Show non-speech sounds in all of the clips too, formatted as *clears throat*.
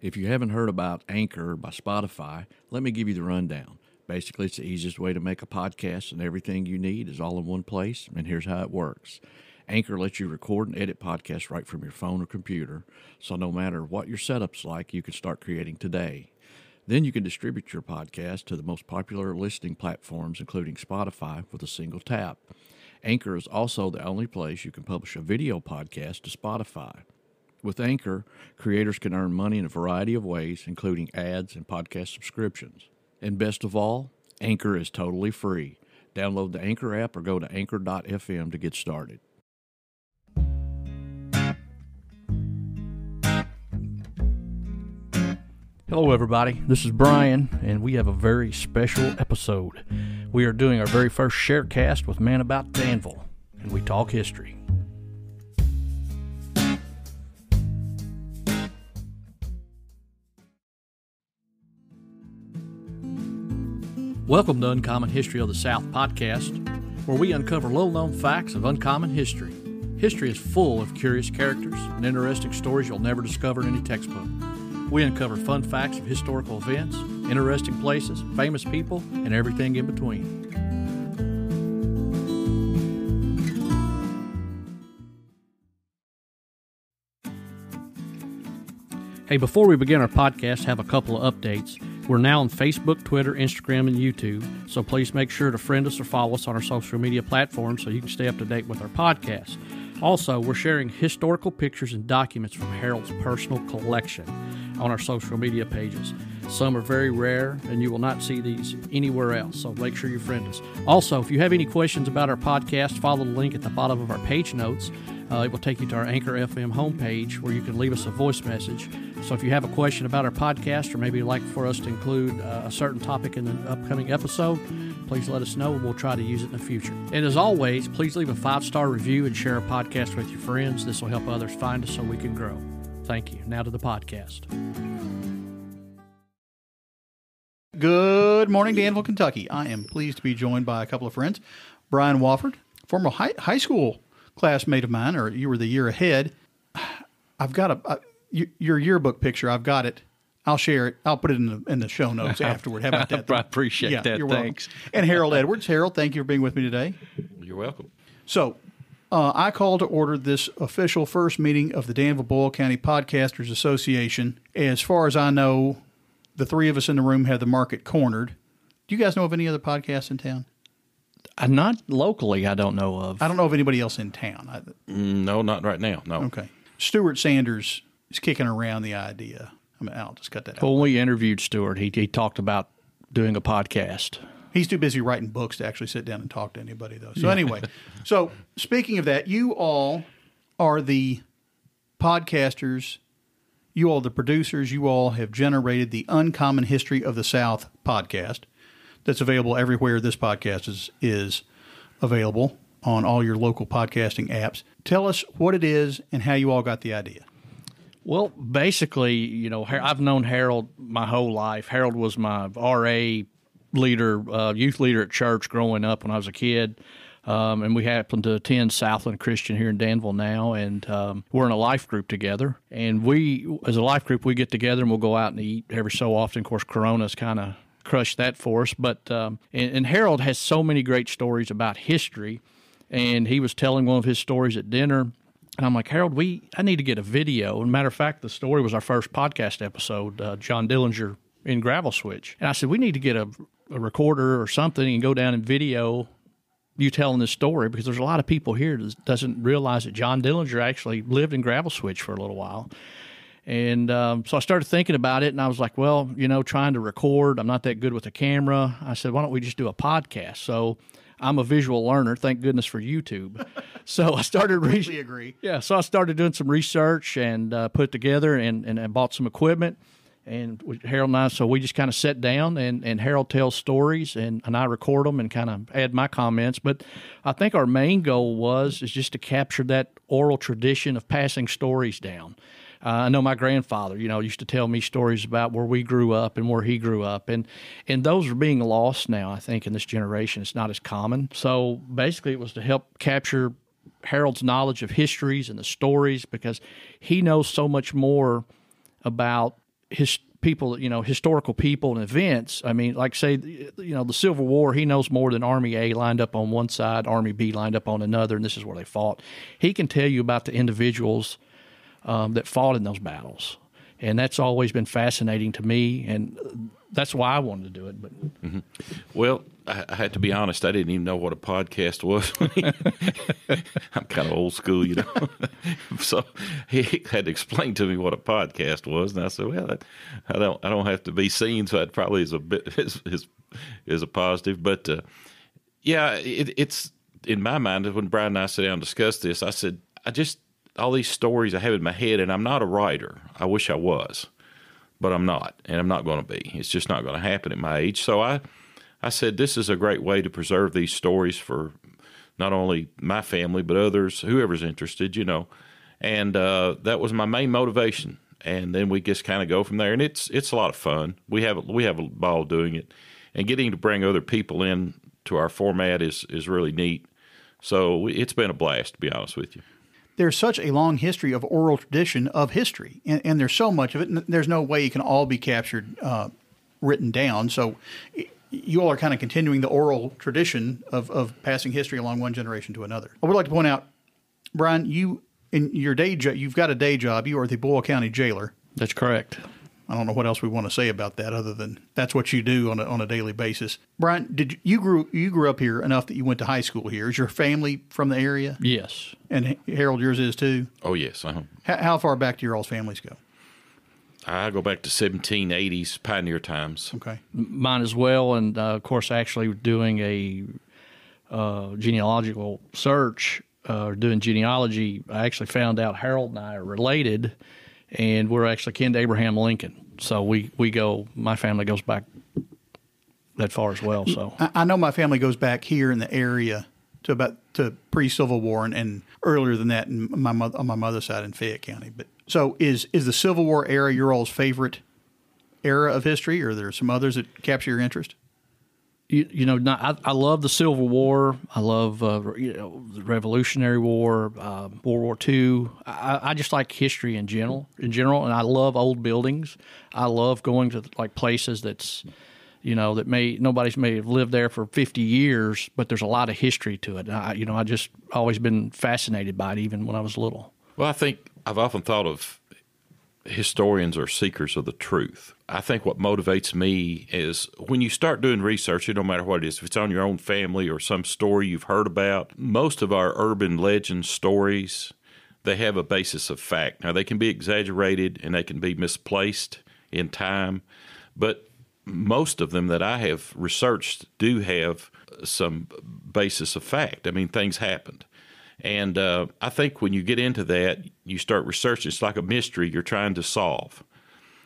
If you haven't heard about Anchor by Spotify, let me give you the rundown. Basically, it's the easiest way to make a podcast, and everything you need is all in one place. And here's how it works Anchor lets you record and edit podcasts right from your phone or computer, so no matter what your setup's like, you can start creating today. Then you can distribute your podcast to the most popular listening platforms, including Spotify, with a single tap. Anchor is also the only place you can publish a video podcast to Spotify. With Anchor, creators can earn money in a variety of ways, including ads and podcast subscriptions. And best of all, Anchor is totally free. Download the Anchor app or go to anchor.fm to get started. Hello, everybody. This is Brian, and we have a very special episode. We are doing our very first sharecast with Man About Danville, and we talk history. Welcome to Uncommon History of the South podcast, where we uncover little known facts of uncommon history. History is full of curious characters and interesting stories you'll never discover in any textbook. We uncover fun facts of historical events, interesting places, famous people, and everything in between. Hey, before we begin our podcast, have a couple of updates. We're now on Facebook, Twitter, Instagram, and YouTube, so please make sure to friend us or follow us on our social media platforms so you can stay up to date with our podcast. Also, we're sharing historical pictures and documents from Harold's personal collection on our social media pages. Some are very rare, and you will not see these anywhere else, so make sure you friend us. Also, if you have any questions about our podcast, follow the link at the bottom of our page notes. Uh, it will take you to our Anchor FM homepage where you can leave us a voice message. So if you have a question about our podcast or maybe you'd like for us to include uh, a certain topic in the upcoming episode, please let us know and we'll try to use it in the future. And as always, please leave a five star review and share a podcast with your friends. This will help others find us so we can grow. Thank you. Now to the podcast. Good morning, Danville, Kentucky. I am pleased to be joined by a couple of friends. Brian Wofford, former high, high school classmate of mine, or you were the year ahead. I've got a, a your yearbook picture. I've got it. I'll share it. I'll put it in the in the show notes *laughs* afterward. How about that? I appreciate yeah, that. You're Thanks. welcome. And Harold Edwards. Harold, thank you for being with me today. You're welcome. So, uh, I call to order this official first meeting of the Danville Boyle County Podcasters Association. As far as I know, the three of us in the room have the market cornered. Do you guys know of any other podcasts in town? Uh, not locally, I don't know of. I don't know of anybody else in town. I, Mm, No, not right now. No. okay. Stuart Sanders is kicking around the idea. I mean, I'll just cut that out. When we interviewed Stuart, he, he talked about doing a podcast. He's too busy writing books to actually sit down and talk to anybody, though. So, anyway, *laughs* so speaking of that, you all are the podcasters, you all the producers, you all have generated the Uncommon History of the South podcast that's available everywhere this podcast is, is available on all your local podcasting apps. Tell us what it is and how you all got the idea. Well, basically, you know, I've known Harold my whole life. Harold was my RA leader, uh, youth leader at church growing up when I was a kid. Um, and we happen to attend Southland Christian here in Danville now, and um, we're in a life group together. And we, as a life group, we get together and we'll go out and eat every so often. Of course, Corona's kind of crushed that for us, but um, and, and Harold has so many great stories about history, and he was telling one of his stories at dinner. And I'm like, Harold, we I need to get a video. And matter of fact, the story was our first podcast episode, uh, John Dillinger in Gravel Switch. And I said, we need to get a, a recorder or something and go down and video you telling this story because there's a lot of people here that doesn't realize that John Dillinger actually lived in Gravel Switch for a little while. And um, so I started thinking about it, and I was like, well, you know, trying to record, I'm not that good with a camera. I said, why don't we just do a podcast? So I'm a visual learner. Thank goodness for YouTube. *laughs* so I started re- Completely agree. yeah, so I started doing some research and uh, put together and, and, and bought some equipment. And with Harold and I, so we just kind of sat down and, and Harold tells stories and, and I record them and kind of add my comments. But I think our main goal was is just to capture that oral tradition of passing stories down. Uh, I know my grandfather, you know, used to tell me stories about where we grew up and where he grew up, and and those are being lost now. I think in this generation, it's not as common. So basically, it was to help capture Harold's knowledge of histories and the stories because he knows so much more about his people, you know, historical people and events. I mean, like say, you know, the Civil War. He knows more than Army A lined up on one side, Army B lined up on another, and this is where they fought. He can tell you about the individuals um, that fought in those battles, and that's always been fascinating to me, and that's why I wanted to do it. But Well, I, I had to be honest. I didn't even know what a podcast was. *laughs* I'm kind of old school, you know. *laughs* so he had to explain to me what a podcast was, and I said, "Well, I, don't, I don't have to be seen, so that probably is a bit *laughs* is is, is a positive." But uh, yeah, it, it's in my mind when Brian and I sat down and discussed this. I said, "I just all these stories I have in my head, and I'm not a writer. I wish I was." but I'm not, and I'm not going to be. It's just not going to happen at my age. So I, I said this is a great way to preserve these stories for not only my family but others, whoever's interested, you know. And uh, that was my main motivation. And then we just kind of go from there, and it's it's a lot of fun. We have we have a ball doing it, and getting to bring other people in to our format is is really neat. So it's been a blast, to be honest with you there's such a long history of oral tradition of history, and, and there's so much of it. And there's no way it can all be captured, uh, written down. So you all are kind of continuing the oral tradition of, of passing history along one generation to another. I would like to point out, Brian, you in your day job, you've got a day job. You are the Boyle County jailer. That's correct. I don't know what else we want to say about that other than that's what you do on a, on a daily basis. Brian, did you, you grew you grew up here enough that you went to high school here? Is your family from the area? Yes. And Harold, yours is too. Oh yes. Uh-huh. How, how far back do your all's families go? I go back to 1780s pioneer times. Okay. Mine as well, and uh, of course, actually doing a uh, genealogical search, uh, doing genealogy, I actually found out Harold and I are related and we're actually kin to Abraham Lincoln. So we, we go, my family goes back that far as well. So I, I know my family goes back here in the area to about to pre Civil War and, and, earlier than that in my mother, on my mother's side in Fayette County. But so is is the Civil War era your all's favorite era of history, or are there some others that capture your interest? You, you know, not, I, I love the Civil War. I love uh, you know the Revolutionary War, uh, World War II. I, I just like history in general, in general, and I love old buildings. I love going to like places that's you know that may nobody's may have lived there for 50 years, but there's a lot of history to it. I, you know, I just always been fascinated by it, even when I was little. Well, I think I've often thought of historians are seekers of the truth. I think what motivates me is when you start doing research, it don't matter what it is, if it's on your own family or some story you've heard about, most of our urban legend stories, they have a basis of fact. Now, they can be exaggerated and they can be misplaced in time, but most of them that I have researched do have some basis of fact. I mean, things happened. And uh, I think when you get into that, you start researching. It's like a mystery you're trying to solve.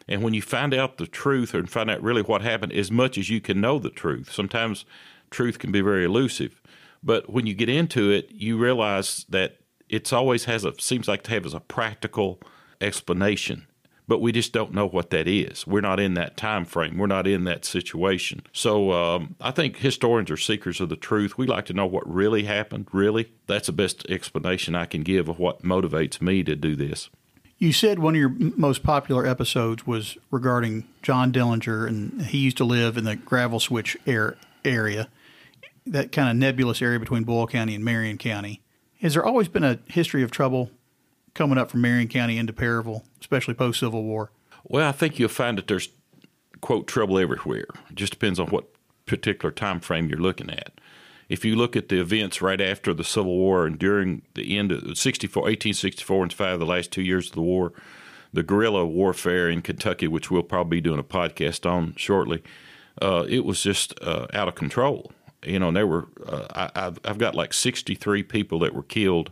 And when you find out the truth and find out really what happened, as much as you can know the truth, sometimes truth can be very elusive. But when you get into it, you realize that it's always has a seems like to have as a practical explanation but we just don't know what that is. We're not in that time frame. We're not in that situation. So um, I think historians are seekers of the truth. We like to know what really happened. Really, that's the best explanation I can give of what motivates me to do this. You said one of your most popular episodes was regarding John Dillinger, and he used to live in the gravel switch air area, that kind of nebulous area between Boyle County and Marion County. Has there always been a history of trouble coming up from Marion County into Perryville, especially post Civil War? Well, I think you'll find that there's quote trouble everywhere. It just depends on what particular time frame you're looking at. If you look at the events right after the Civil War and during the end of 64, 1864 and 5, the last two years of the war, the guerrilla warfare in Kentucky, which we'll probably be doing a podcast on shortly, uh, it was just uh, out of control. You know, and there were uh, I, I've got like 63 people that were killed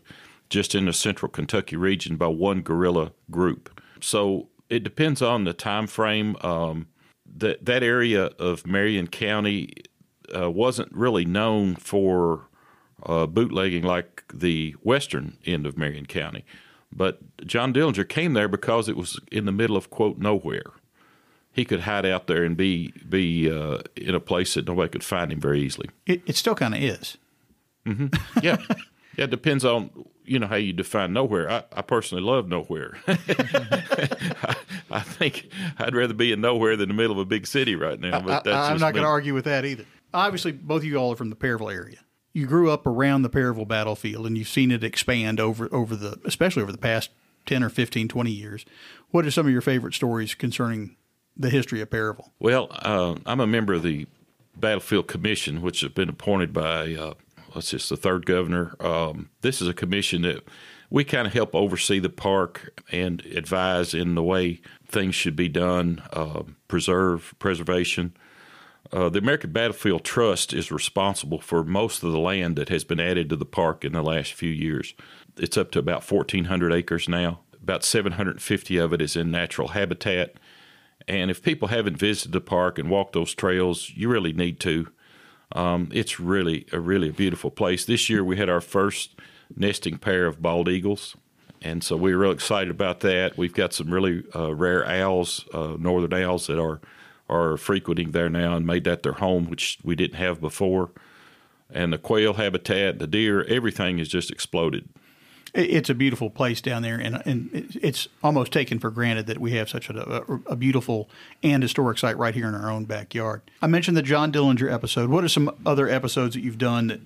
just in the central Kentucky region by one guerrilla group. So it depends on the time frame. Um, that that area of Marion County uh, wasn't really known for uh, bootlegging like the western end of Marion County, but John Dillinger came there because it was in the middle of quote nowhere. He could hide out there and be be uh, in a place that nobody could find him very easily. It, it still kind of is. Mm-hmm. Yeah, *laughs* yeah. It depends on you know how you define nowhere. I, I personally love nowhere. *laughs* I, I think I'd rather be in nowhere than the middle of a big city right now. But that's I, am not going to argue with that either. Obviously, both of you all are from the Perryville area. You grew up around the Perryville battlefield, and you've seen it expand over over the, especially over the past ten or 15, 20 years. What are some of your favorite stories concerning the history of Perryville? Well, uh, I'm a member of the Battlefield Commission, which has been appointed by uh, what's just the third governor. Um, this is a commission that we kind of help oversee the park and advise in the way things should be done, uh, preserve preservation. Uh, the American Battlefield Trust is responsible for most of the land that has been added to the park in the last few years. It's up to about 1,400 acres now. About 750 of it is in natural habitat. And if people haven't visited the park and walked those trails, you really need to. Um, it's really a really a beautiful place. This year we had our first nesting pair of bald eagles, and so we were real excited about that. We've got some really uh, rare owls, uh, northern owls, that are are frequenting there now and made that their home, which we didn't have before. And the quail habitat, the deer, everything has just exploded. It- It's a beautiful place down there, and, and it's almost taken for granted that we have such a, a, a beautiful and historic site right here in our own backyard. I mentioned the John Dillinger episode. What are some other episodes that you've done that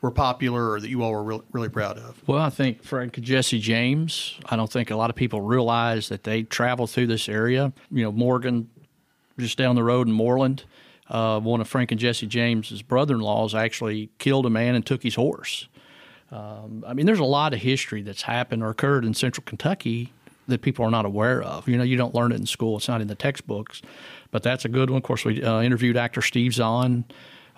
were popular or that you all were really, really proud of? Well, I think Frank and Jesse James. I don't think a lot of people realize that they travel through this area. You know, Morgan, just down the road in Moreland. Uh, one of Frank and Jesse James's brother-in-laws actually killed a man and took his horse. Um, I mean, there's a lot of history that's happened or occurred in Central Kentucky that people are not aware of. You know, you don't learn it in school; it's not in the textbooks. But that's a good one. Of course, we uh, interviewed actor Steve Zahn.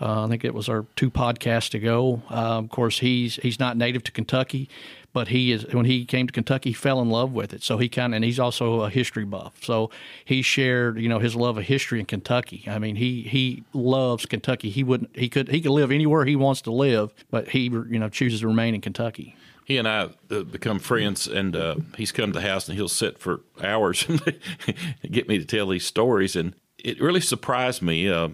Uh, I think it was our two podcasts ago. Uh, of course, he's he's not native to Kentucky, but he is. When he came to Kentucky, he fell in love with it. So he kind of, and he's also a history buff. So he shared, you know, his love of history in Kentucky. I mean, he he loves Kentucky. He wouldn't. He could he could live anywhere he wants to live, but he you know chooses to remain in Kentucky. he and I uh, become friends, and uh, he's come to the house and he'll sit for hours *laughs* and get me to tell these stories. And it really surprised me. Uh,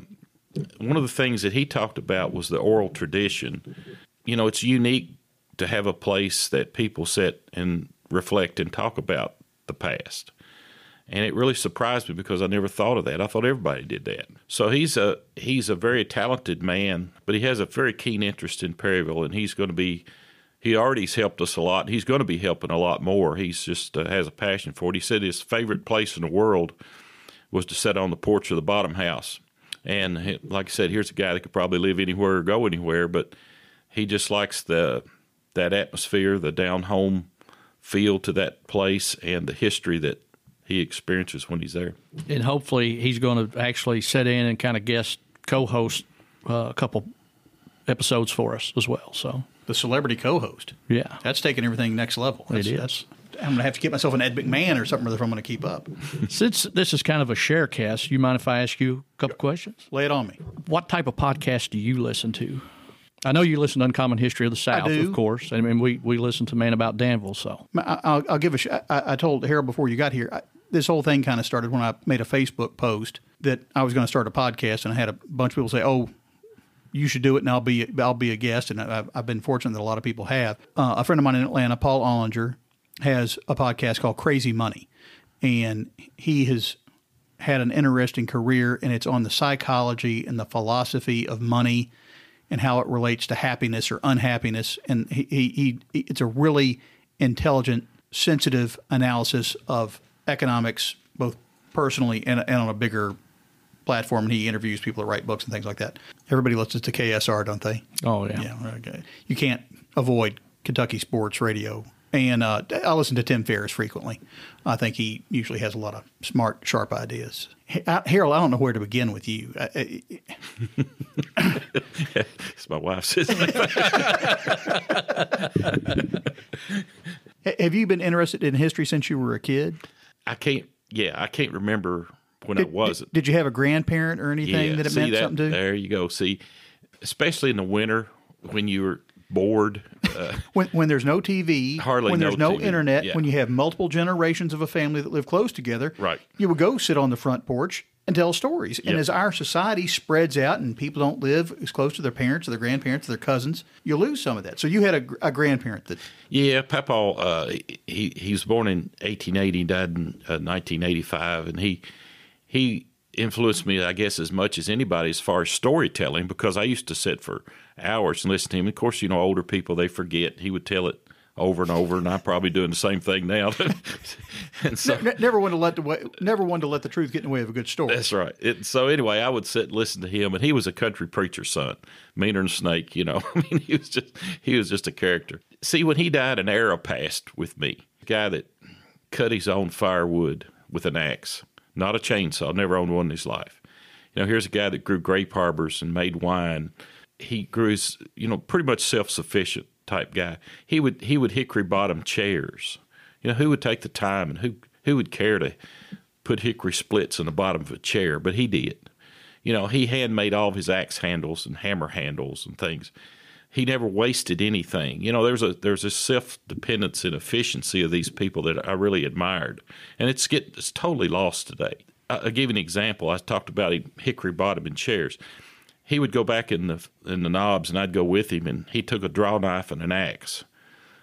one of the things that he talked about was the oral tradition. You know, it's unique to have a place that people sit and reflect and talk about the past. And it really surprised me because I never thought of that. I thought everybody did that. So he's a he's a very talented man, but he has a very keen interest in Perryville, and he's going to be he already's helped us a lot. He's going to be helping a lot more. He's just uh, has a passion for it. He said his favorite place in the world was to sit on the porch of the bottom house. And like I said, here's a guy that could probably live anywhere or go anywhere, but he just likes the that atmosphere, the down home feel to that place, and the history that he experiences when he's there. and hopefully he's going to actually sit in and kind of guest co-host uh, a couple episodes for us as well. So The celebrity co-host. yeah, That's taking everything next level. That's, is. That's, I'm going to have to get myself an Ed McMahon or something if I'm going to keep up. *laughs* since this is kind of a share cast, you mind if I ask you a couple questions? Lay it on me. What type of podcast do you listen to? I know you listen to Uncommon History of the South, of course. I mean, we, we listen to Man About Danville, so I- I'll, I'll give a. Sh- I, I told Harold before you got here. I, this whole thing kind of started when I made a Facebook post that I was going to start a podcast, and I had a bunch of people say, "Oh, you should do it," and I'll be I'll be a guest. And I've, I've been fortunate that a lot of people have. Uh, a friend of mine in Atlanta, Paul Ollinger, has a podcast called Crazy Money, and he has had an interesting career, and it's on the psychology and the philosophy of money and how it relates to happiness or unhappiness. And he, he, he it's a really intelligent, sensitive analysis of economics, both personally and, and on a bigger platform. And he interviews people that write books and things like that. Everybody listens to KSR, don't they? oh yeah. Yeah, okay. You can't avoid Kentucky sports radio. And uh, I listen to Tim Ferriss frequently. I think he usually has a lot of smart, sharp ideas. Harold, I don't know where to begin with you. *laughs* It's my ha- have you been interested in history since you were a kid? I can't. Yeah, I can't remember when I wasn't. Did you have a grandparent or anything yeah, that it meant that, something to? There you go. See, especially in the winter when you were bored. *laughs* Uh, When, when there's no TV, Hardly when there's no TV, internet, yeah. when you have multiple generations of a family that live close together, Right. You would go sit on the front porch and tell stories. And Yep. as our society spreads out and people don't live as close to their parents or their grandparents or their cousins, you lose some of that. So you had a, a grandparent that Yeah, Papa. Uh, he he was born in 1880, died in uh, 1985, and he he influenced me, I guess, as much as anybody as far as storytelling because I used to sit for hours and listen to him. Of course, you know, older people they forget. He would tell it over and over, and I'm probably doing the same thing now. *laughs* and so ne- never wanted to let the way, never wanted to let the truth get in the way of a good story. That's right. It, so anyway, I would sit and listen to him, and he was a country preacher's son, meaner than a snake. You know, *laughs* I mean, he was just he was just a character. See, when he died, an era passed with me. A guy that cut his own firewood with an axe, not a chainsaw. Never owned one in his life. You know, here's a guy that grew grape harbors and made wine. He grew his, you know, pretty much self sufficient type guy. He would he would hickory bottom chairs. You know, who would take the time and who who would care to put hickory splits in the bottom of a chair? But he did. You know, he handmade all of his axe handles and hammer handles and things. He never wasted anything. You know, there's a there's a self dependence and efficiency of these people that I really admired, and it's get it's totally lost today. I, I'll give an example. I talked about hickory bottom and chairs. He would go back in the in the knobs, and I'd go with him, and he took a draw knife and an axe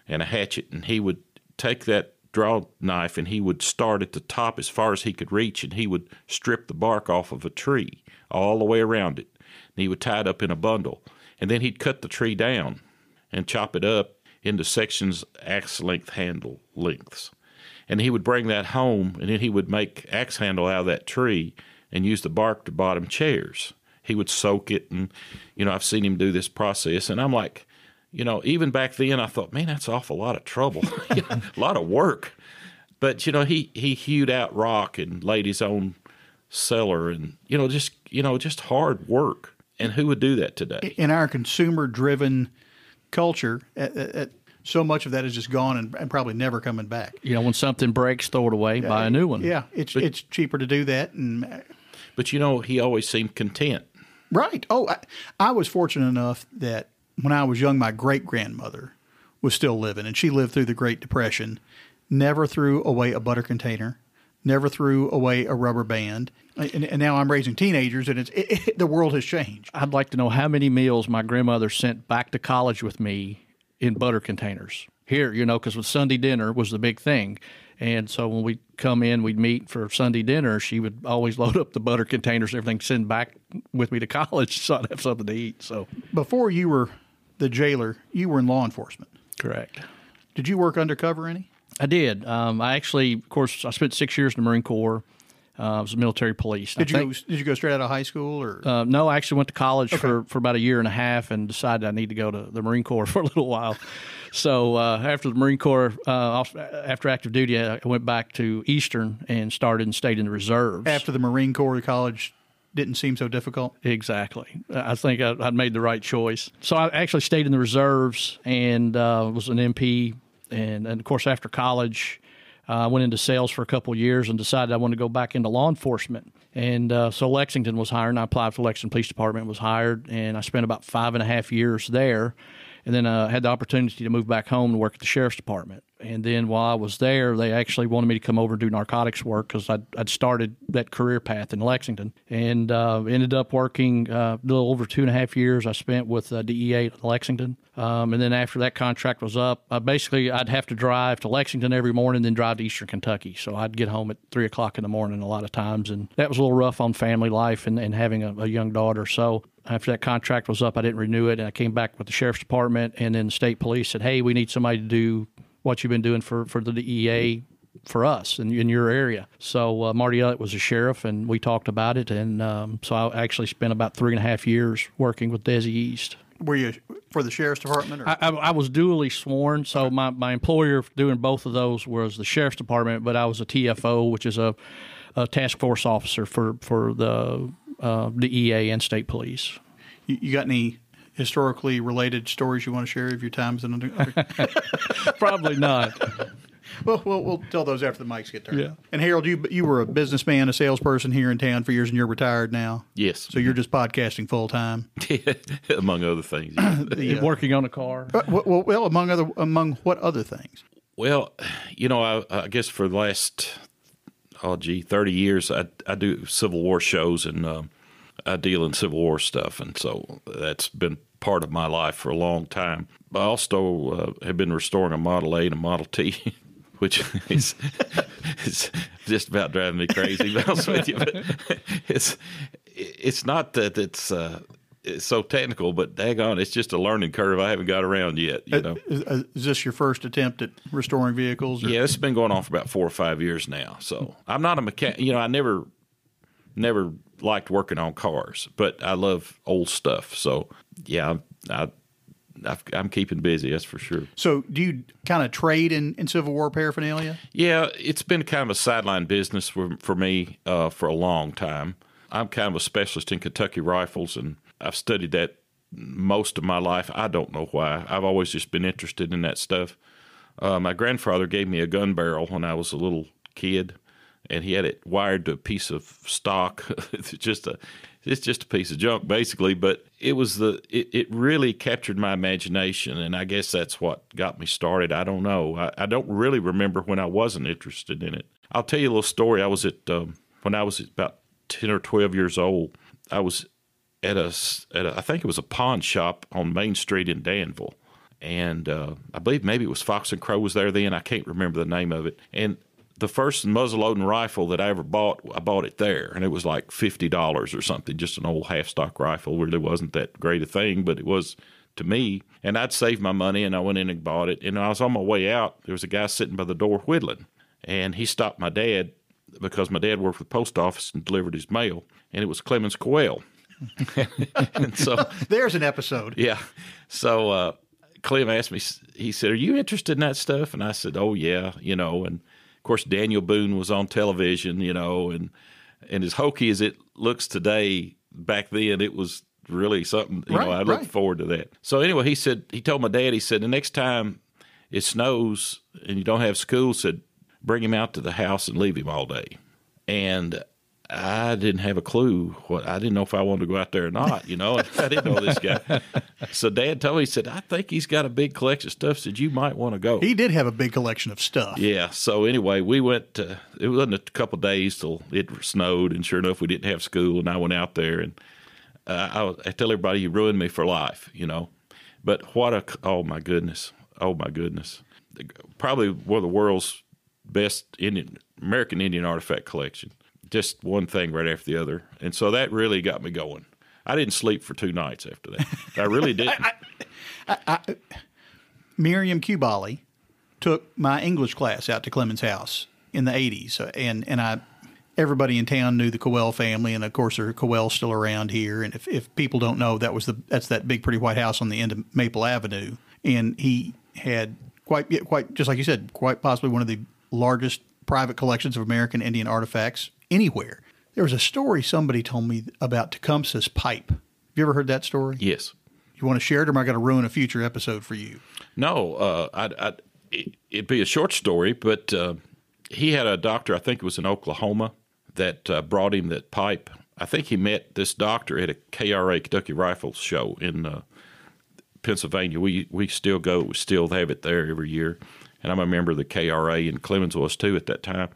and a hatchet, and he would take that draw knife and he would start at the top as far as he could reach, and he would strip the bark off of a tree all the way around it. And he would tie it up in a bundle, and then he'd cut the tree down and chop it up into sections axe length handle lengths. And he would bring that home, and then he would make axe handle out of that tree and use the bark to bottom chairs. He would soak it, and you know I've seen him do this process, and I'm like, you know, even back then I thought, man, that's an awful lot of trouble, *laughs* a lot of work. But you know, he he hewed out rock and laid his own cellar, and you know, just you know, just hard work. And who would do that today? in our consumer driven culture, at, at, at- so much of that is just gone and, and probably never coming back. You know, when something breaks, throw it away, buy a new one. Yeah, it's it's cheaper to do that. And uh, But you know, he always seemed content. Right. Oh, I, I was fortunate enough that when I was young, my great grandmother was still living, and she lived through the Great Depression. Never threw away a butter container. Never threw away a rubber band. And, and now I'm raising teenagers, and it's it, it, the world has changed. I'd like to know how many meals my grandmother sent back to college with me in butter containers. Here, you know, because with Sunday dinner was the big thing. And so when we come in, we'd meet for Sunday dinner. She would always *laughs* load up the butter containers, and everything, send back with me to college *laughs* so I'd have something to eat. So, Before you were the jailer, you were in law enforcement. correct. Did you work undercover any? I did. Um, I actually, of course, I spent six years in the Marine Corps. Uh, I was a military police. Did I you think- go, did you go straight out of high school or Uh, no, I actually went to college for, for about a year and a half and decided I need to go to the Marine Corps *laughs* for a little while. So uh, after the Marine Corps, uh, off- after active duty, I went back to Eastern and started and stayed in the reserves. after the Marine Corps college didn't seem so difficult? Exactly. I think I, I'd made the right choice. So I actually stayed in the reserves and uh, was an MP. And, and of course, after college, uh, I went into sales for a couple years and decided I wanted to go back into law enforcement. And uh, so Lexington was hired, and I applied for Lexington Police Department, was hired, and I spent about five and a half years there. And then uh, had the opportunity to move back home and work at the sheriff's department. And then while I was there, they actually wanted me to come over and do narcotics work because I'd, I'd started that career path in Lexington and uh, ended up working uh, a little over two and a half years. I spent with uh, DEA at Lexington. Um, and then after that contract was up, basically I'd have to drive to Lexington every morning, then drive to Eastern Kentucky. So I'd get home at three o'clock in the morning a lot of times. And that was a little rough on family life and, and having a, a young daughter. So after that contract was up, I didn't renew it, and I came back with the sheriff's department, and then the state police said, "Hey, we need somebody to do what you've been doing for for the DEA for us in, in your area." So uh, Marty Elliott was a sheriff, and we talked about it, and um, so I actually spent about three and a half years working with DESI East. Were you for the sheriff's department? Or? I, I, I was duly sworn, so my, my employer doing both of those was the sheriff's department, but I was a TFO, which is a, a task force officer for for the uh, DEA and state police. you, you got any historically related stories you want to share of your times in under? under- *laughs* Probably not. *laughs* well, we'll we'll tell those after the mics get turned. Yeah. And Harold, you you were a businessman, a salesperson here in town for years, and you're retired now. Yes, So you're just podcasting full time. *laughs* among other things. *clears throat* The, uh, Working on a car. well, well, well, among other among what other things? Well, you know, I, I guess for the last oh gee, thirty years. I I do Civil War shows and um, I deal in Civil War stuff, and so that's been part of my life for a long time. I also uh, have been restoring a Model A and a Model T. *laughs* Which is, is just about driving me crazy, to be honest with you. But it's it's not that it's uh, it's so technical, but daggone, it's just a learning curve I haven't got around yet. You know, Is, uh, is this your first attempt at restoring vehicles? or- yeah, it's been going on for about four or five years now. So I'm not a mechanic. You know, I never never liked working on cars, but I love old stuff. So yeah, I, I I'm keeping busy. That's for sure. So, do you kind of trade in, in Civil War paraphernalia? Yeah, it's been kind of a sideline business for for me uh, for a long time. I'm kind of a specialist in Kentucky rifles, and I've studied that most of my life. I don't know why. I've always just been interested in that stuff. Uh, my grandfather gave me a gun barrel when I was a little kid, and he had it wired to a piece of stock. *laughs* it's just a it's just a piece of junk basically, but it was the it, it really captured my imagination, and I guess that's what got me started. I don't know. I, I don't really remember when I wasn't interested in it. I'll tell you a little story. I was at um, when I was about ten or twelve years old. I was at a, at a I think it was a pawn shop on Main Street in Danville, and uh, I believe maybe it was Fox and Crow was there then. I can't remember the name of it. And the first muzzleloading rifle that I ever bought, I bought it there, and it was like fifty dollars or something. Just an old half stock rifle. Really wasn't that great a thing, but it was to me. And I'd saved my money, and I went in and bought it. And I was on my way out. There was a guy sitting by the door whittling, and he stopped my dad because my dad worked for the post office and delivered his mail, and it was Clemens Coel. *laughs* and so *laughs* There's an episode. yeah. So uh, Clem asked me, he said, Are you interested in that stuff? And I said, Oh, yeah, you know. And of course, Daniel Boone was on television, you know, and, and as hokey as it looks today, back then it was really something, you know, Right, I look right. forward to that. So anyway, he said, he told my dad, he said, The next time it snows and you don't have school, said, bring him out to the house and leave him all day. And I didn't have a clue what I didn't know if I wanted to go out there or not, you know. *laughs* I didn't know this guy. So dad told me, he said, I think he's got a big collection of stuff, said you might want to go. He did have a big collection of stuff. yeah. So anyway, we went to, it wasn't a couple of days till it snowed and sure enough we didn't have school and I went out there and uh, I, I tell everybody you ruined me for life, you know. But what a oh my goodness, oh my goodness, probably one of the world's best Indian American Indian artifact collection. Just one thing right after the other, and so that really got me going. I didn't sleep for two nights after that. I really *laughs* didn't. Miriam Cubali took my English class out to Clemens House in the 80s. Uh, and, and I, everybody in town knew the Coel family. And of course, there are Coel still around here. And if, if people don't know, that was the, that's that big, pretty white house on the end of Maple Avenue. And he had quite, quite, just like you said, quite possibly one of the largest private collections of American Indian artifacts anywhere. There was a story somebody told me about Tecumseh's pipe. Have you ever heard that story? yes. You want to share it, or am I going to ruin a future episode for you? No, uh, I'd, I'd, it- it'd be a short story, but uh, he had a doctor, I think it was in Oklahoma, that uh, brought him that pipe. I think he met this doctor at a KRA Kentucky Rifles show in uh, Pennsylvania. We we still go, we still have it there every year, and I'm a member of the KRA, and Clemens was too at that time.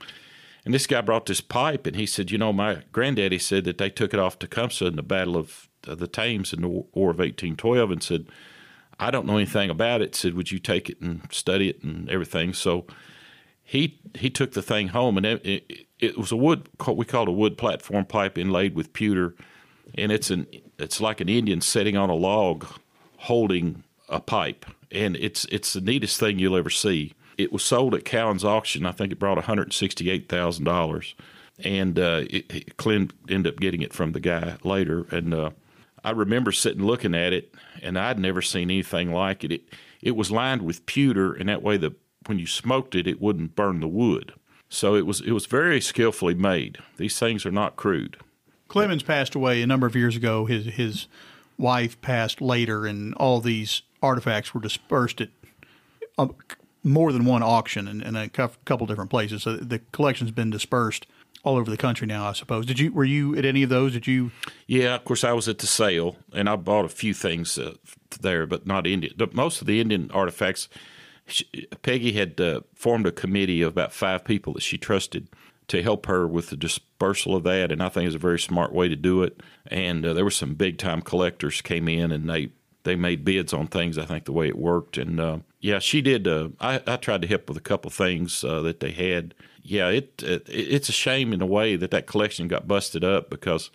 And this guy brought this pipe, and he said, "You know, my granddaddy said that they took it off Tecumseh in the Battle of the Thames in the War of 1812, and said." I don't know anything about it. Said, would you take it and study it and everything? So he he took the thing home, and it, it, it was a wood we called a wood platform pipe inlaid with pewter, and it's an it's like an Indian sitting on a log holding a pipe, and it's it's the neatest thing you'll ever see. It was sold at Cowan's auction. I think it brought one hundred sixty eight thousand dollars, and uh, it, Clint ended up getting it from the guy later, and. Uh, I remember sitting looking at it, and I'd never seen anything like it. It it was lined with pewter, and that way the when you smoked it, it wouldn't burn the wood. So it was it was very skillfully made. These things are not crude. Clemens passed away a number of years ago. His his wife passed later, and all these artifacts were dispersed at uh, more than one auction and, a couple different places. So the collection's been dispersed all over the country now. I suppose. Did you were you at any of those? Did you? Yeah, of course I was at the sale, and I bought a few things uh, there, but not Indian. Most of the Indian artifacts, she, Peggy had uh, formed a committee of about five people that she trusted to help her with the dispersal of that, and I think it's a very smart way to do it. And uh, there were some big time collectors came in, and they they made bids on things. I think the way it worked, and uh, yeah, she did. Uh, I, I tried to help with a couple of things uh, that they had. Yeah, it, it it's a shame in a way that that collection got busted up because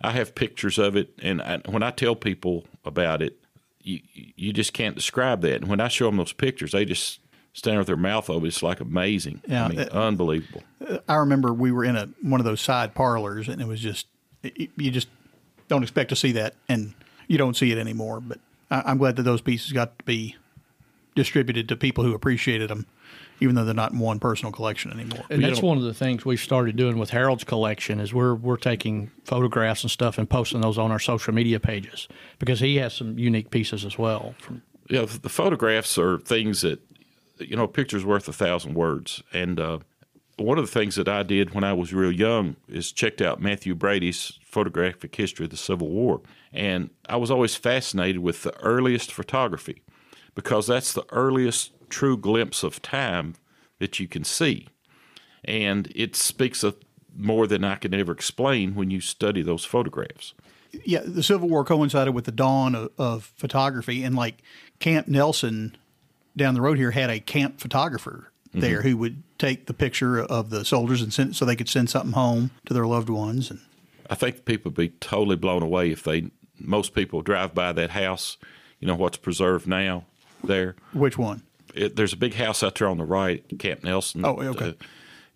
I have pictures of it, and I, when I tell people about it, you you just can't describe that. And when I show them those pictures, they just stand with their mouth open. It's like amazing. Yeah, I mean, it- unbelievable. I remember we were in a one of those side parlors, and it was just you just don't expect to see that, and you don't see it anymore. But I, I'm glad that those pieces got to be distributed to people who appreciated them, even though they're not in one personal collection anymore. And that's one of the things we've started doing with Harold's collection is we're we're taking photographs and stuff and posting those on our social media pages because he has some unique pieces as well. From Yeah, the photographs are things that you know, a picture's worth a thousand words. And uh, one of the things that I did when I was real young is checked out Mathew Brady's photographic history of the Civil War, and I was always fascinated with the earliest photography because that's the earliest true glimpse of time that you can see, and it speaks of more than I can ever explain when you study those photographs. yeah, the Civil War coincided with the dawn of, of photography, and like Camp Nelson down the road here had a camp photographer mm-hmm. there who would take the picture of the soldiers and send so they could send something home to their loved ones. And I think people would be totally blown away if they most people drive by that house. You know what's preserved now there. which one? It, there's a big house out there on the right, Camp Nelson. Oh, okay. Uh,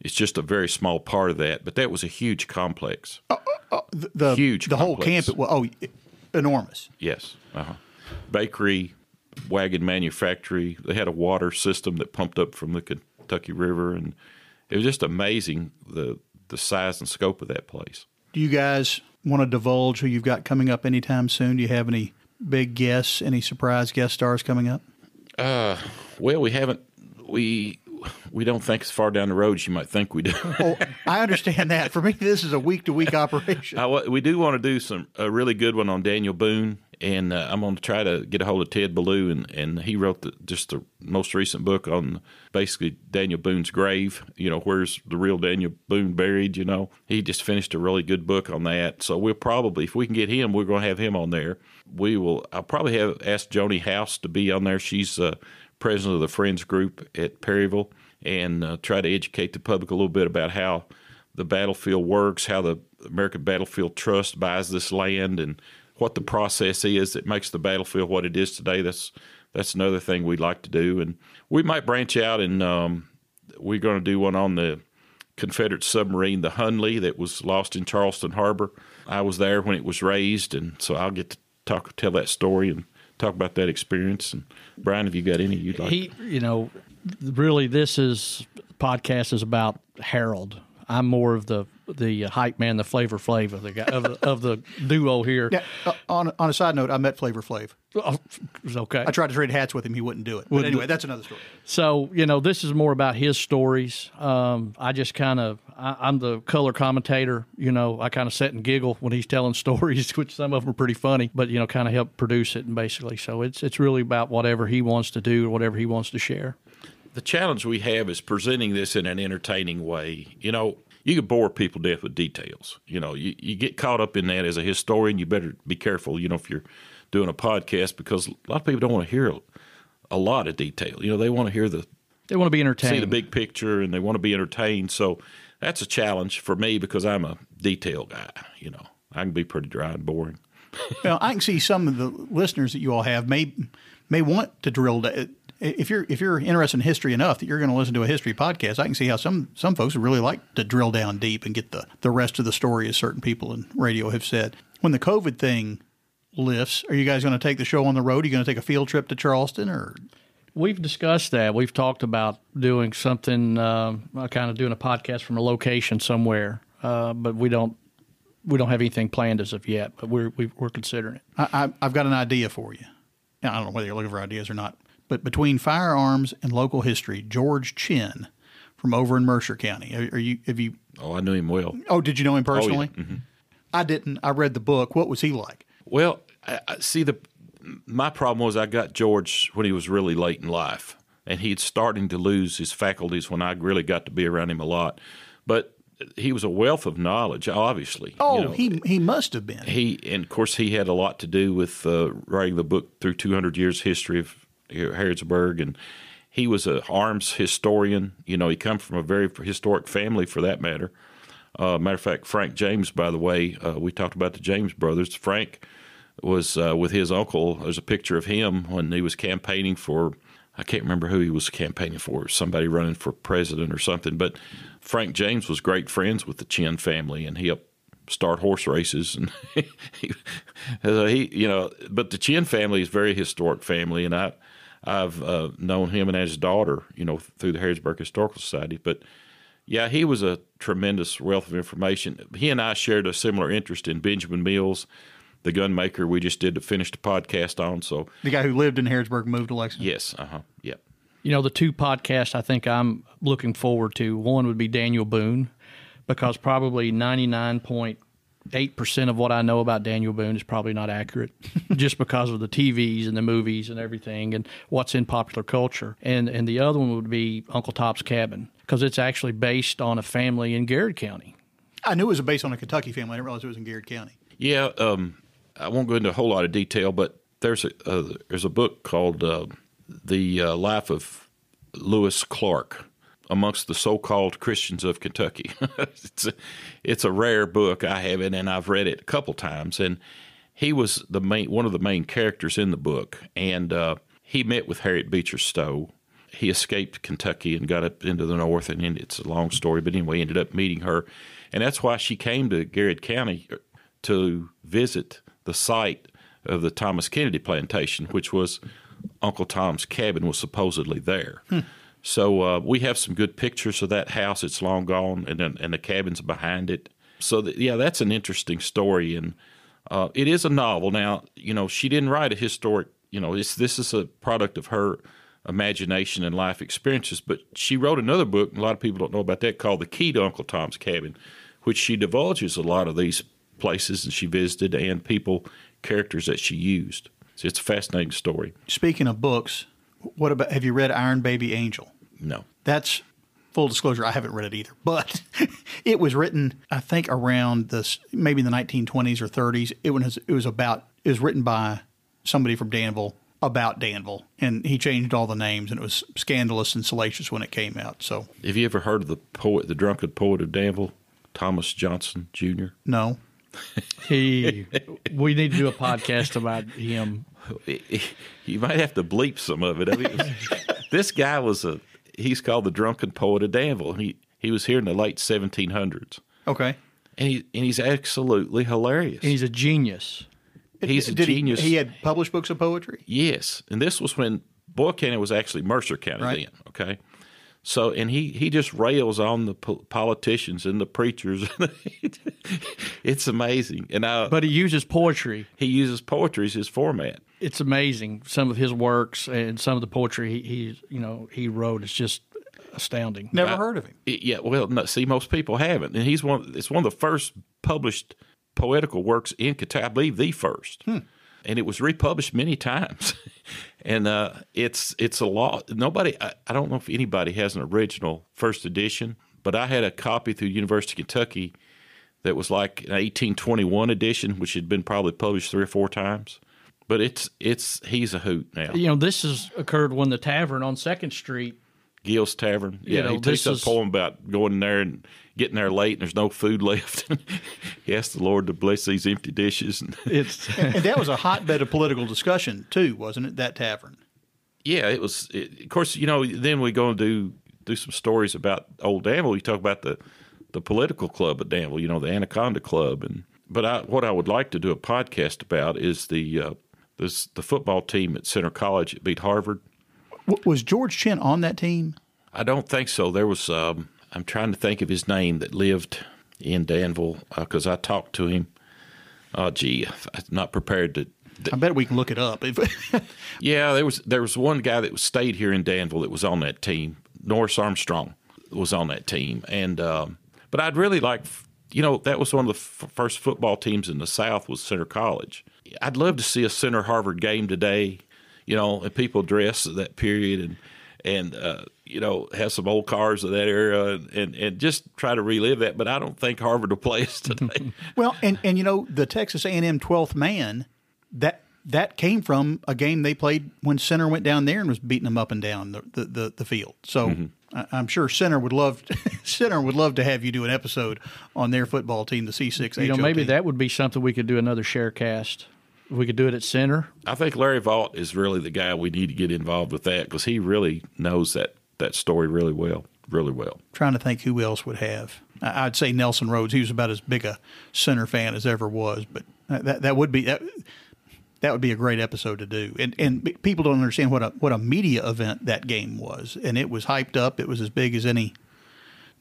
it's just a very small part of that, but that was a huge complex. The, the Huge the whole camp. It was oh, enormous. Yes. Uh-huh. Bakery, wagon manufactory. They had a water system that pumped up from the Kentucky River, and it was just amazing the the size and scope of that place. Do you guys want to divulge who you've got coming up anytime soon? Do you have any big guests, any surprise guest stars coming up? Uh, well, we haven't. We we don't think as far down the road as you might think we do. Oh, I understand that. For me, this is a week to week operation. I, we do want to do some a really good one on Daniel Boone, and uh, I'm going to try to get a hold of Ted Belue, and, and he wrote the, just the most recent book on basically Daniel Boone's grave. You know, where's the real Daniel Boone buried? You know, he just finished a really good book on that. So we'll probably, if we can get him, we're going to have him on there. We will. I'll probably have asked Joni House to be on there. She's uh, president of the Friends Group at Perryville, and uh, try to educate the public a little bit about how the battlefield works, how the American Battlefield Trust buys this land, and what the process is that makes the battlefield what it is today. That's that's another thing we'd like to do, and we might branch out and um, we're going to do one on the Confederate submarine, the Hunley, that was lost in Charleston Harbor. I was there when it was raised, and so I'll get to talk tell that story and talk about that experience. And Brian, have you got any you'd like? he, you know, really, this is podcast is about Harold. I'm more of the the hype man, the flavor flav of the guy of of the duo here. Yeah. uh, on on a side note, I met Flavor Flav. Oh, okay. I tried to trade hats with him. He wouldn't do it. But Wouldn't anyway, that's another story. So you know, this is more about his stories. Um, I just kind of, I'm the color commentator. You know, I kind of sit and giggle when he's telling *laughs* stories, which some of them are pretty funny. But you know, kind of help produce it, and basically, so it's it's really about whatever he wants to do, or whatever he wants to share. the challenge we have is presenting this in an entertaining way. You know, you can bore people to death with details. You know, you, you get caught up in that as a historian. You better be careful. You know, if you're doing a podcast, because a lot of people don't want to hear a lot of detail. You know, they want to hear the They want to be entertained. see the big picture and they want to be entertained. So that's a challenge for me because I'm a detail guy. You know, I can be pretty dry and boring. Now, I can see some of the listeners that you all have may may want to drill. If you're if you're interested in history enough that you're going to listen to a history podcast, I can see how some some folks would really like to drill down deep and get the the rest of the story, as certain people in radio have said. When the COVID thing lifts, are you guys going to take the show on the road? Are you going to take a field trip to Charleston, or We've discussed that. We've talked about doing something, um, uh, kind of doing a podcast from a location somewhere, uh, but we don't we don't have anything planned as of yet. But we're we, we're considering it. I, I, I've got an idea for you. Now, I don't know whether you're looking for ideas or not, but between firearms and local history, George Chinn from over in Mercer County. Are, are you? Have you? Oh, I knew him well. Oh, did you know him Oh, yeah. personally? Mhm. I didn't. I read the book. What was he like? Well, I, I see the my problem was I got George when he was really late in life, and he'd starting to lose his faculties when I really got to be around him a lot. But he was a wealth of knowledge. Obviously, Oh, You know, he he must have been. he and of course he had a lot to do with uh, writing the book through 200 years history of Harrodsburg, and he was a arms historian. You know, he come from a very historic family, for that matter. Uh, matter of fact, Frank James, by the way, uh, we talked about the James brothers. Frank was uh, with his uncle. There's a picture of him when he was campaigning for. I can't remember who he was campaigning for. Somebody running for president or something. But Frank James was great friends with the Chinn family, and he helped start horse races. And *laughs* he, he, you know, but the Chinn family is a very historic family, and I, I've uh, known him and his daughter, you know, through the Harrodsburg Historical Society. But yeah, he was a tremendous wealth of information. He and I shared a similar interest in Benjamin Mills, the gunmaker we just did to finish the podcast on. So the guy who lived in Harrodsburg moved to Lexington. yes, uh huh, yep. You know, the two podcasts I think I'm looking forward to one would be Daniel Boone, because probably 99.8% of what I know about Daniel Boone is probably not accurate, *laughs* just because of the TVs and the movies and everything and what's in popular culture. And, and the other one would be Uncle Tom's Cabin, because it's actually based on a family in Garrard County. I knew it was based on a Kentucky family. I didn't realize it was in Garrard County. Yeah, um, I won't go into a whole lot of detail, but there's a uh, there's a book called uh, "The uh, Life of Lewis Clarke." Amongst the so-called Christians of Kentucky, *laughs* it's a, it's a rare book. I have it, and I've read it a couple times. And he was the main one of the main characters in the book, and uh, he met with Harriet Beecher Stowe. He escaped Kentucky and got up into the north, and it's a long story. But anyway, ended up meeting her, and that's why she came to Garrard County to visit the site of the Thomas Kennedy plantation, which was Uncle Tom's cabin was supposedly there. So uh, we have some good pictures of that house. It's long gone, and and the cabin's behind it. So th- yeah, that's an interesting story, and uh, it is a novel. Now you know she didn't write a historic. You know, this is a product of her imagination and life experiences. But she wrote another book. And a lot of people don't know about that called "The Key to Uncle Tom's Cabin," which she divulges a lot of these places and she visited and people characters that she used. So it's a fascinating story. Speaking of books, what about have you read Iron Baby Angel? No. That's full disclosure. I haven't read it either, but *laughs* it was written, I think, around this maybe the 1920s or 30s. It was it was about it was written by somebody from Danville about Danville, and he changed all the names, and it was scandalous and salacious when it came out. So Have you ever heard of the poet, the drunken poet of Danville, Thomas Johnson Jr.? no, *laughs* He, we need to do a podcast about him. *laughs* You might have to bleep some of it. I mean, *laughs* this guy was a he's called the drunken poet of Danville. He he was here in the late 1700s, okay. and he and he's absolutely hilarious. And he's a genius. He's a Did he- genius. He, had published books of poetry. Yes, and this was when Boyle County was actually Mercer County Right. then. Okay, so and he he just rails on the po- politicians and the preachers. *laughs* it's amazing, and I, But he uses poetry. he uses poetry as his format. It's amazing. Some of his works and some of the poetry he, he you know he wrote is just astounding. Never heard of him. It- yeah, well, no, see, most people haven't, and he's one. It's one of the first published poetical works in Kentucky. I believe the first, and it was republished many times. *laughs* and uh, it's it's a lot. Nobody, I, I don't know if anybody has an original first edition, but I had a copy through University of Kentucky that was like an 1821 edition, which had been probably published three or four times. But it's it's he's a hoot now. You know, this has occurred when the tavern on Second Street. Gill's Tavern. Yeah, know, he takes this a is- poem about going there and getting there late and there's no food *laughs* left. he asked the Lord to bless these empty dishes. And *laughs* It's *laughs* And that was a hotbed of political discussion too, wasn't it? That tavern. yeah, it was. It, of course, you know. Then we go and do do some stories about old Danville. We talk about the the political club at Danville. You know, the Anaconda Club. And but I, what I would like to do a podcast about is the uh, this the football team at Centre College beat Harvard. W- was George Chinn on that team? I don't think so. There was, um, I'm trying to think of his name that lived in Danville because I talked to him. Oh, gee, I'm not prepared to. I bet we can look it up. *laughs* Yeah, there was there was one guy that was stayed here in Danville that was on that team. Norris Armstrong was on that team, and um, but I'd really like, you know, that was one of the f- first football teams in the South was Centre College. I'd love to see a Centre Harvard game today, you know, and people dress at that period and and uh, you know, have some old cars of that era and, and, and just try to relive that. But I don't think Harvard will play us today. *laughs* Well, and and you know the Texas A&M 12th man that that came from a game they played when Centre went down there and was beating them up and down the the, the, the field. So Mm-hmm. I, I'm sure Centre would love *laughs* Centre would love to have you do an episode on their football team, the C6. You know, maybe that would be something we could do another sharecast. We could do it at Centre. I think Larry Vaught is really the guy we need to get involved with that because he really knows that, that story really well, really well. trying to think who else would have. I- I'd say Nelson Rhodes. He was about as big a Centre fan as ever was, but that that would be that. That would be a great episode to do, and and people don't understand what a what a media event that game was, and it was hyped up. It was as big as any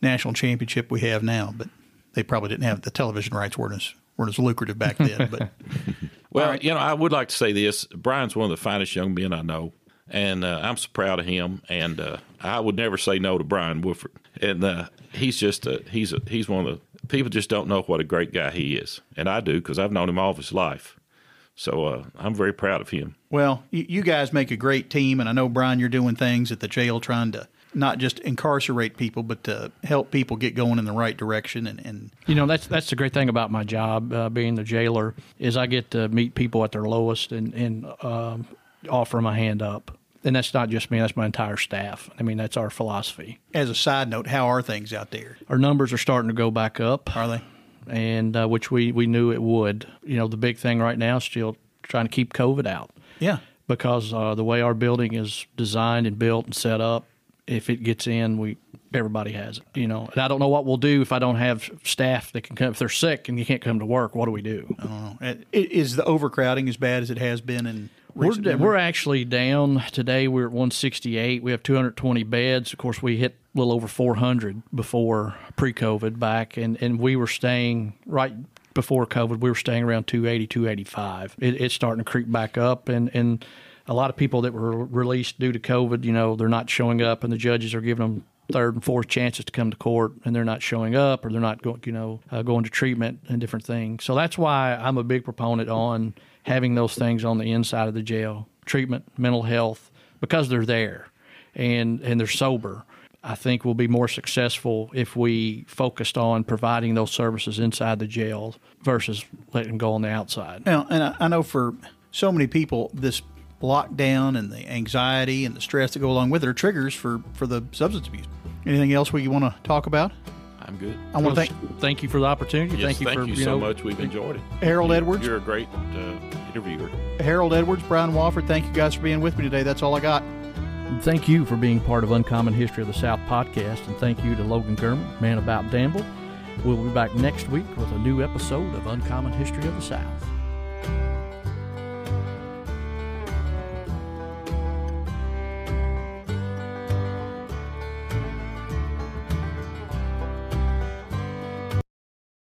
national championship we have now, but they probably didn't have the television rights weren't as weren't as lucrative back then. *laughs* But Well, you know, I would like to say this. Brian's one of the finest young men I know, and uh, I'm so proud of him. And uh, I would never say no to Brian Wofford. And uh, he's just a, he's a, he's one of the people just don't know what a great guy he is, and I do because I've known him all of his life. So uh, I'm very proud of him. Well, you, you guys make a great team, and I know Brian, you're doing things at the jail trying to not just incarcerate people, but to help people get going in the right direction. And, and You know, that's that's the great thing about my job, uh, being the jailer, is I get to meet people at their lowest and and um, offer them a hand up. And that's not just me; that's my entire staff. I mean, that's our philosophy. as a side note, how are things out there? Our numbers are starting to go back up. Are they? And uh, which we, we knew it would. You know, the big thing right now is still trying to keep COVID out Yeah. because uh, the way our building is designed and built and set up, if it gets in, we everybody has it. You know, and I don't know what we'll do if I don't have staff that can come. If they're sick and you can't come to work, what do we do? Oh, Is the overcrowding as bad as it has been in We're, memory? we're actually down today. We're at 168. We have 220 beds. Of course, we hit little over 400 before pre-COVID back, and, and we were staying right before COVID. We were staying around 280, 285. It, it's starting to creep back up, and and a lot of people that were released due to COVID, you know, they're not showing up, and the judges are giving them third and fourth chances to come to court and they're not showing up or they're not going you know uh, going to treatment and different things so that's why i'm a big proponent on having those things on the inside of the jail treatment mental health because they're there and and they're sober i think we'll be more successful if we focused on providing those services inside the jail versus letting them go on the outside Now, and I, I know for so many people, this lockdown and the anxiety and the stress that go along with it are triggers for, for the substance abuse. Anything else we want to talk about? I'm good. I want to Well, thank thank you for the opportunity Yes, thank you for you you so much. We've enjoyed it. Harold Edwards. You're a great uh, interviewer. Harold Edwards, Brian Wofford. Thank you guys for being with me today. That's all I got. Thank you for being part of Uncommon History of the South podcast, and thank you to Logan Germann, Man About Danville. We'll be back next week with a new episode of Uncommon History of the South.